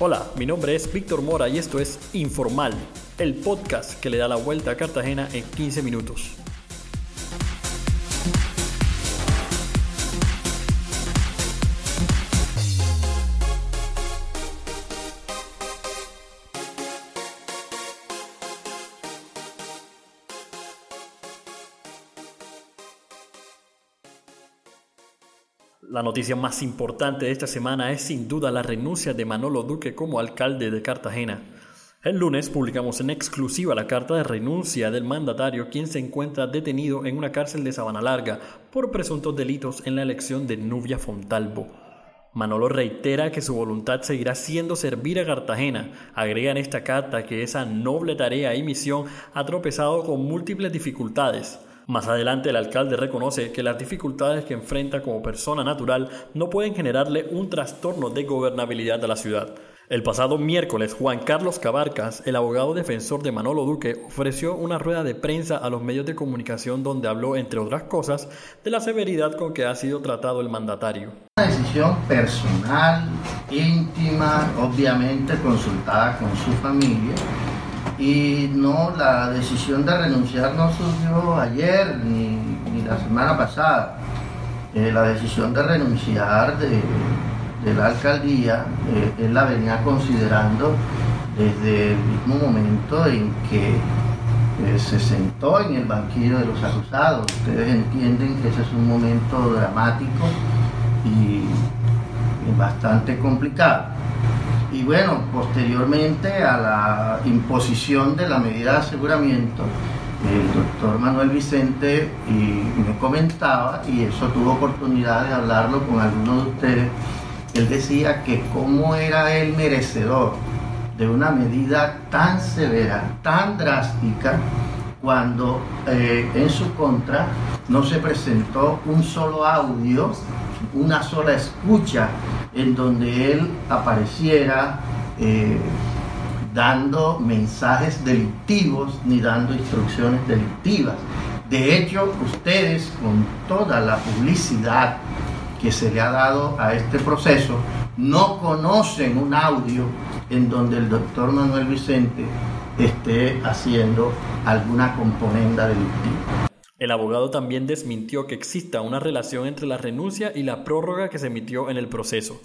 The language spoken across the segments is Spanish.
Hola, mi nombre es Víctor Mora y esto es Informal, el podcast que le da la vuelta a Cartagena en 15 minutos. La noticia más importante de esta semana es sin duda la renuncia de Manolo Duque como alcalde de Cartagena. El lunes publicamos en exclusiva la carta de renuncia del mandatario, quien se encuentra detenido en una cárcel de Sabana Larga por presuntos delitos en la elección de Nubia Fontalvo. Manolo reitera que su voluntad seguirá siendo servir a Cartagena. Agrega en esta carta que esa noble tarea y misión ha tropezado con múltiples dificultades. Más adelante el alcalde reconoce que las dificultades que enfrenta como persona natural no pueden generarle un trastorno de gobernabilidad a la ciudad. El pasado miércoles, Juan Carlos Cabarcas, el abogado defensor de Manolo Duque, ofreció una rueda de prensa a los medios de comunicación donde habló, entre otras cosas, de la severidad con que ha sido tratado el mandatario. Una decisión personal, íntima, obviamente consultada con su familia y no, la decisión de renunciar no surgió ayer ni, la semana pasada. Eh, la decisión de renunciar de, la alcaldía, eh, él la venía considerando desde el mismo momento en que eh, se sentó en el banquillo de los acusados. Ustedes entienden que ese es un momento dramático y bastante complicado. Y bueno, posteriormente a la imposición de la medida de aseguramiento, el doctor Manuel Vicente me comentaba, y eso tuvo oportunidad de hablarlo con algunos de ustedes, él decía que cómo era él merecedor de una medida tan severa, tan drástica, cuando eh, en su contra no se presentó un solo audio, una sola escucha en donde él apareciera eh, dando mensajes delictivos ni dando instrucciones delictivas. De hecho, ustedes con toda la publicidad que se le ha dado a este proceso, no conocen un audio en donde el doctor Manuel Vicente esté haciendo alguna componenda delictiva. El abogado también desmintió que exista una relación entre la renuncia y la prórroga que se emitió en el proceso.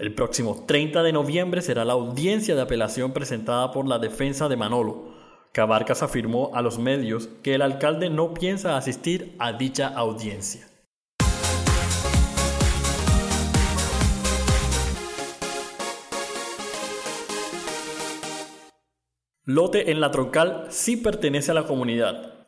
El próximo 30 de noviembre será la audiencia de apelación presentada por la defensa de Manolo. Cabarcas afirmó a los medios que el alcalde no piensa asistir a dicha audiencia. Lote en la troncal sí pertenece a la comunidad,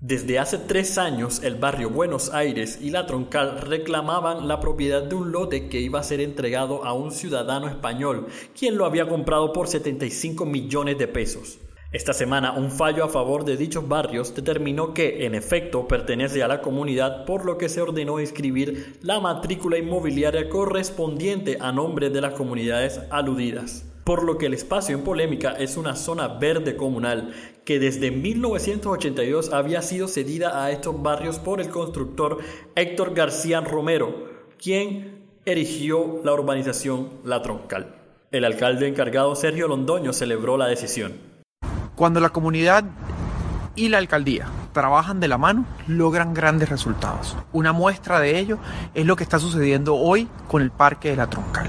desde hace tres años el barrio Buenos Aires y la Troncal reclamaban la propiedad de un lote que iba a ser entregado a un ciudadano español, quien lo había comprado por 75 millones de pesos. Esta semana un fallo a favor de dichos barrios determinó que, en efecto, pertenece a la comunidad, por lo que se ordenó inscribir la matrícula inmobiliaria correspondiente a nombre de las comunidades aludidas por lo que el espacio en polémica es una zona verde comunal que desde 1982 había sido cedida a estos barrios por el constructor Héctor García Romero, quien erigió la urbanización La Troncal. El alcalde encargado Sergio Londoño celebró la decisión. Cuando la comunidad y la alcaldía trabajan de la mano, logran grandes resultados. Una muestra de ello es lo que está sucediendo hoy con el Parque de la Troncal.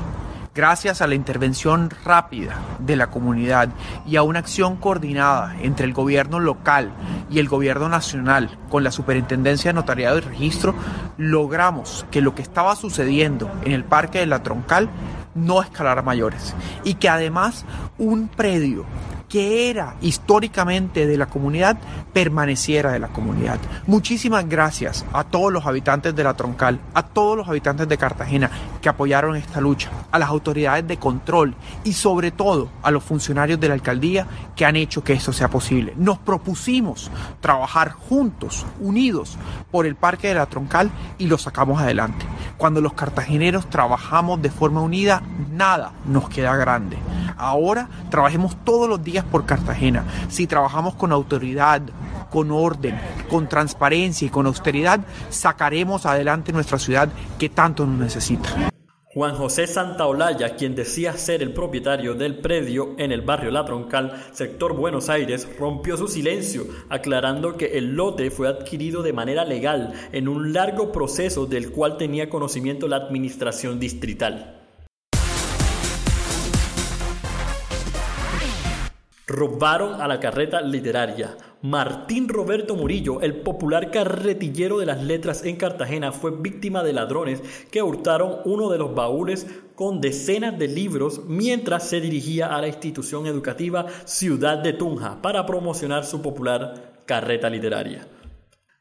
Gracias a la intervención rápida de la comunidad y a una acción coordinada entre el gobierno local y el gobierno nacional con la Superintendencia de Notariado y Registro, logramos que lo que estaba sucediendo en el Parque de la Troncal no escalara mayores y que además un predio que era históricamente de la comunidad permaneciera de la comunidad. Muchísimas gracias a todos los habitantes de la Troncal, a todos los habitantes de Cartagena que apoyaron esta lucha, a las autoridades de control y sobre todo a los funcionarios de la alcaldía que han hecho que esto sea posible. Nos propusimos trabajar juntos, unidos por el Parque de la Troncal y lo sacamos adelante. Cuando los cartageneros trabajamos de forma unida, nada nos queda grande. Ahora trabajemos todos los días por Cartagena. Si trabajamos con autoridad, con orden, con transparencia y con austeridad, sacaremos adelante nuestra ciudad que tanto nos necesita. Juan José Santaolalla, quien decía ser el propietario del predio en el barrio La Troncal, sector Buenos Aires, rompió su silencio, aclarando que el lote fue adquirido de manera legal en un largo proceso del cual tenía conocimiento la administración distrital. Robaron a la carreta literaria. Martín Roberto Murillo, el popular carretillero de las letras en Cartagena, fue víctima de ladrones que hurtaron uno de los baúles con decenas de libros mientras se dirigía a la institución educativa Ciudad de Tunja para promocionar su popular carreta literaria.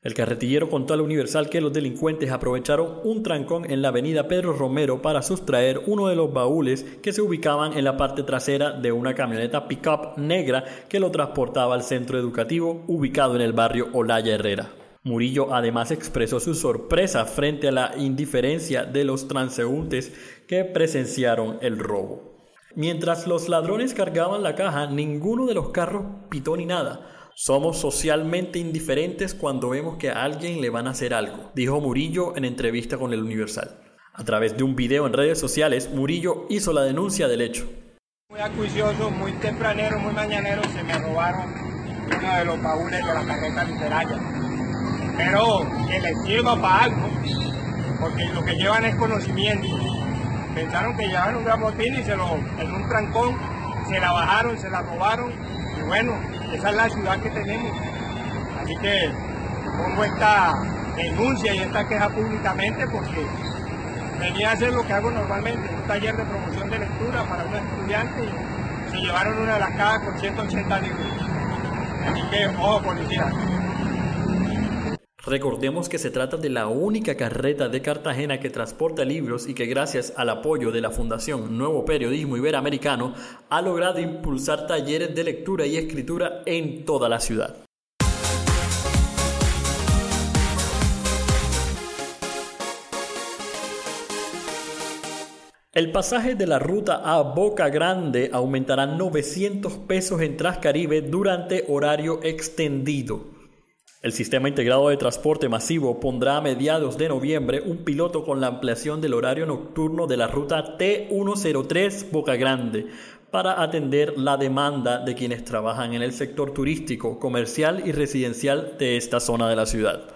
El carretillero contó al Universal que los delincuentes aprovecharon un trancón en la avenida Pedro Romero para sustraer uno de los baúles que se ubicaban en la parte trasera de una camioneta pickup negra que lo transportaba al centro educativo ubicado en el barrio Olaya Herrera. Murillo además expresó su sorpresa frente a la indiferencia de los transeúntes que presenciaron el robo. Mientras los ladrones cargaban la caja, ninguno de los carros pitó ni nada. Somos socialmente indiferentes cuando vemos que a alguien le van a hacer algo, dijo Murillo en entrevista con el Universal. A través de un video en redes sociales, Murillo hizo la denuncia del hecho. Muy acuicioso, muy tempranero, muy mañanero, se me robaron uno de los baúles de la carreta literaria. Pero que les sirva para algo, porque lo que llevan es conocimiento. Pensaron que llevaban un gran botín y se lo, en un trancón se la bajaron, se la robaron. Y bueno, esa es la ciudad que tenemos. Así que pongo esta denuncia y esta queja públicamente porque venía a hacer lo que hago normalmente, un taller de promoción de lectura para unos estudiantes y se llevaron una de las cajas con 180 libros. Así que, ojo policía. Recordemos que se trata de la única carreta de Cartagena que transporta libros y que gracias al apoyo de la Fundación Nuevo Periodismo Iberoamericano ha logrado impulsar talleres de lectura y escritura en toda la ciudad. El pasaje de la ruta a Boca Grande aumentará 900 pesos en Trascaribe durante horario extendido. El Sistema Integrado de Transporte Masivo pondrá a mediados de noviembre un piloto con la ampliación del horario nocturno de la ruta T103 Boca Grande para atender la demanda de quienes trabajan en el sector turístico, comercial y residencial de esta zona de la ciudad.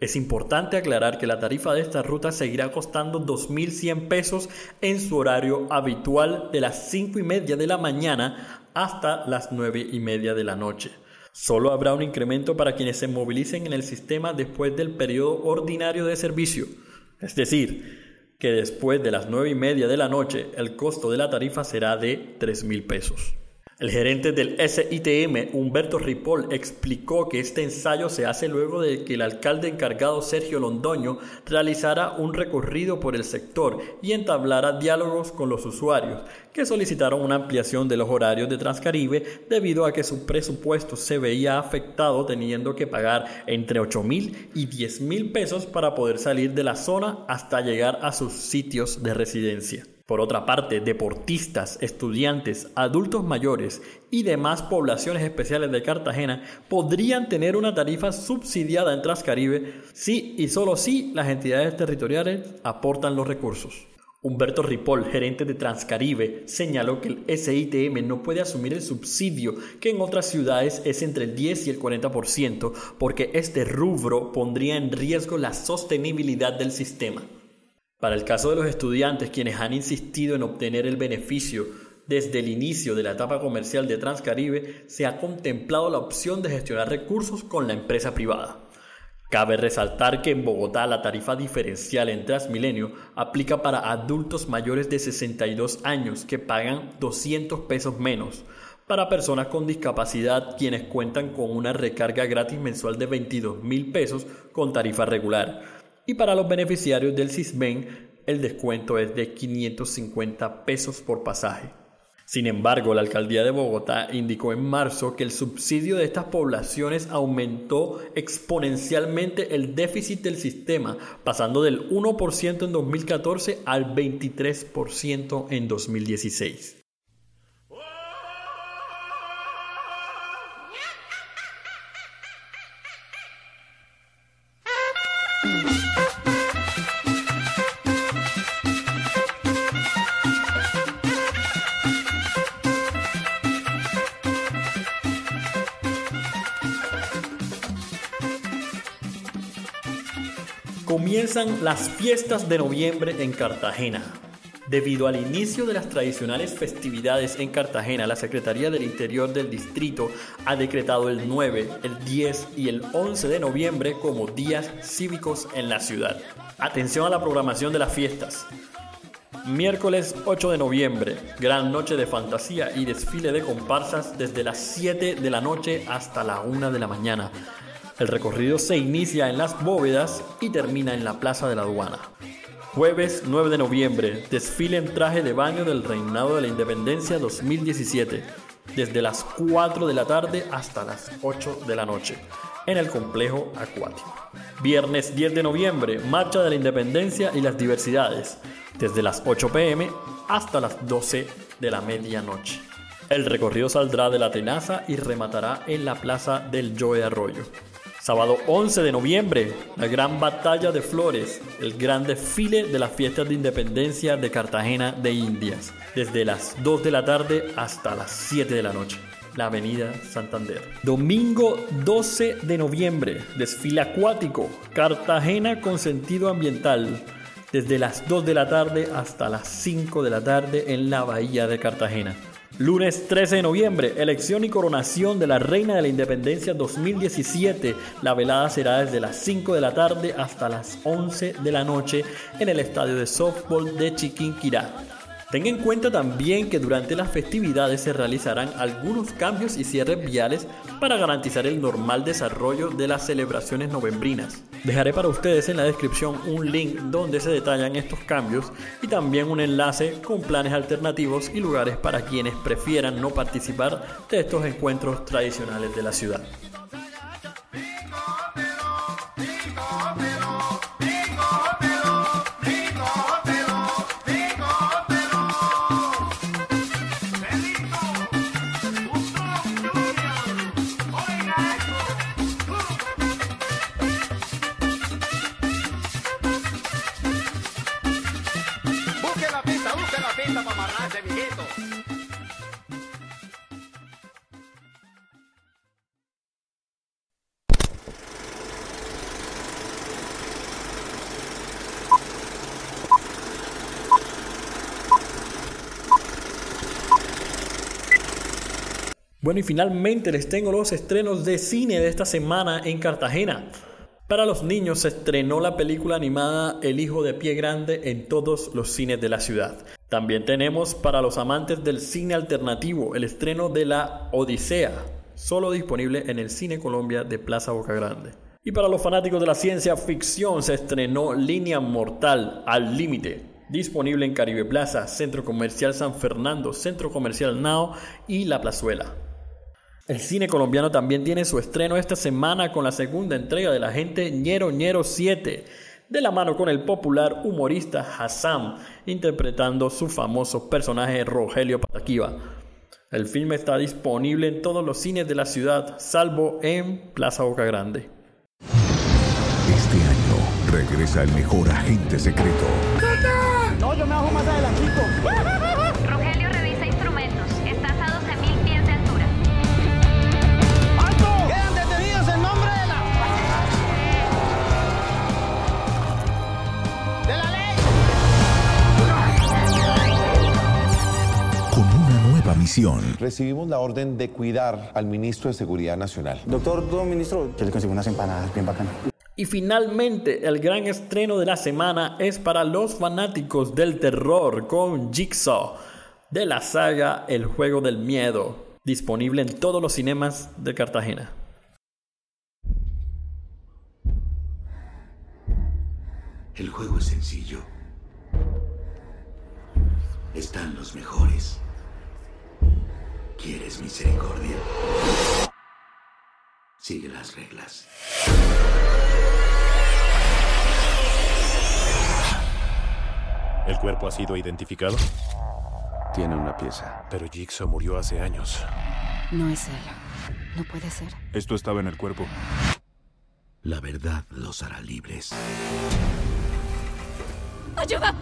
Es importante aclarar que la tarifa de esta ruta seguirá costando 2.100 pesos en su horario habitual de las 5 y media de la mañana hasta las 9 y media de la noche. Solo habrá un incremento para quienes se movilicen en el sistema después del periodo ordinario de servicio, es decir, que después de las nueve y media de la noche el costo de la tarifa será de tres mil pesos. El gerente del SITM, Humberto Ripoll, explicó que este ensayo se hace luego de que el alcalde encargado Sergio Londoño realizara un recorrido por el sector y entablara diálogos con los usuarios, que solicitaron una ampliación de los horarios de Transcaribe debido a que su presupuesto se veía afectado teniendo que pagar entre 8 mil y 10 mil pesos para poder salir de la zona hasta llegar a sus sitios de residencia. Por otra parte, deportistas, estudiantes, adultos mayores y demás poblaciones especiales de Cartagena podrían tener una tarifa subsidiada en Transcaribe si y solo si las entidades territoriales aportan los recursos. Humberto Ripoll, gerente de Transcaribe, señaló que el SITM no puede asumir el subsidio, que en otras ciudades es entre el 10 y el 40%, porque este rubro pondría en riesgo la sostenibilidad del sistema. Para el caso de los estudiantes quienes han insistido en obtener el beneficio desde el inicio de la etapa comercial de Transcaribe, se ha contemplado la opción de gestionar recursos con la empresa privada. Cabe resaltar que en Bogotá la tarifa diferencial en Transmilenio aplica para adultos mayores de 62 años que pagan 200 pesos menos, para personas con discapacidad quienes cuentan con una recarga gratis mensual de 22 mil pesos con tarifa regular y para los beneficiarios del CISBEN el descuento es de 550 pesos por pasaje. Sin embargo, la alcaldía de Bogotá indicó en marzo que el subsidio de estas poblaciones aumentó exponencialmente el déficit del sistema, pasando del 1% en 2014 al 23% en 2016. Comienzan las fiestas de noviembre en Cartagena. Debido al inicio de las tradicionales festividades en Cartagena, la Secretaría del Interior del Distrito ha decretado el 9, el 10 y el 11 de noviembre como días cívicos en la ciudad. Atención a la programación de las fiestas. Miércoles 8 de noviembre, gran noche de fantasía y desfile de comparsas desde las 7 de la noche hasta la 1 de la mañana. El recorrido se inicia en las bóvedas y termina en la Plaza de la Aduana. Jueves 9 de noviembre, desfile en traje de baño del Reinado de la Independencia 2017, desde las 4 de la tarde hasta las 8 de la noche, en el complejo acuático. Viernes 10 de noviembre, Marcha de la Independencia y las Diversidades, desde las 8 pm hasta las 12 de la medianoche. El recorrido saldrá de la Tenaza y rematará en la Plaza del Joe Arroyo. Sábado 11 de noviembre, la gran batalla de flores, el gran desfile de las fiestas de independencia de Cartagena de Indias, desde las 2 de la tarde hasta las 7 de la noche. La Avenida Santander. Domingo 12 de noviembre, desfile acuático, Cartagena con sentido ambiental, desde las 2 de la tarde hasta las 5 de la tarde en la Bahía de Cartagena. Lunes 13 de noviembre, elección y coronación de la Reina de la Independencia 2017. La velada será desde las 5 de la tarde hasta las 11 de la noche en el estadio de softball de Chiquinquirá. Tenga en cuenta también que durante las festividades se realizarán algunos cambios y cierres viales para garantizar el normal desarrollo de las celebraciones novembrinas. Dejaré para ustedes en la descripción un link donde se detallan estos cambios y también un enlace con planes alternativos y lugares para quienes prefieran no participar de estos encuentros tradicionales de la ciudad. Bueno, y finalmente les tengo los estrenos de cine de esta semana en Cartagena. Para los niños se estrenó la película animada El Hijo de Pie Grande en todos los cines de la ciudad. También tenemos para los amantes del cine alternativo el estreno de La Odisea, solo disponible en el Cine Colombia de Plaza Boca Grande. Y para los fanáticos de la ciencia ficción se estrenó Línea Mortal al Límite, disponible en Caribe Plaza, Centro Comercial San Fernando, Centro Comercial Nao y La Plazuela. El cine colombiano también tiene su estreno esta semana con la segunda entrega de la gente Ñero Ñero 7, de la mano con el popular humorista Hassan, interpretando su famoso personaje Rogelio Pataquiva. El filme está disponible en todos los cines de la ciudad, salvo en Plaza Boca Grande. Este año regresa el mejor agente secreto. Nueva misión. Recibimos la orden de cuidar al ministro de Seguridad Nacional. Doctor, don ministro, yo le consigo unas empanadas bien bacanas. Y finalmente, el gran estreno de la semana es para los fanáticos del terror con Jigsaw, de la saga El Juego del Miedo, disponible en todos los cinemas de Cartagena. El juego es sencillo. Están los mejores. ¿Quieres misericordia? Sigue las reglas. ¿El cuerpo ha sido identificado? Tiene una pieza. Pero Jigsaw murió hace años. No es él. No puede ser. Esto estaba en el cuerpo. La verdad los hará libres. ¡Ayuda!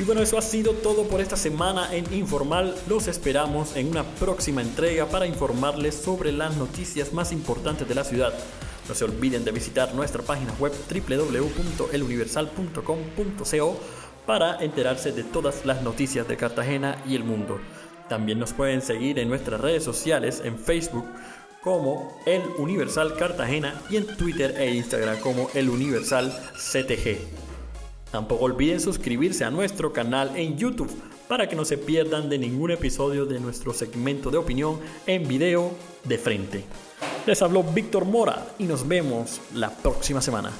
Y bueno, eso ha sido todo por esta semana en Informal. Los esperamos en una próxima entrega para informarles sobre las noticias más importantes de la ciudad. No se olviden de visitar nuestra página web www.eluniversal.com.co para enterarse de todas las noticias de Cartagena y el mundo. También nos pueden seguir en nuestras redes sociales en Facebook como El Universal Cartagena y en Twitter e Instagram como El Universal CTG. Tampoco olviden suscribirse a nuestro canal en YouTube para que no se pierdan de ningún episodio de nuestro segmento de opinión en video de frente. Les habló Víctor Mora y nos vemos la próxima semana.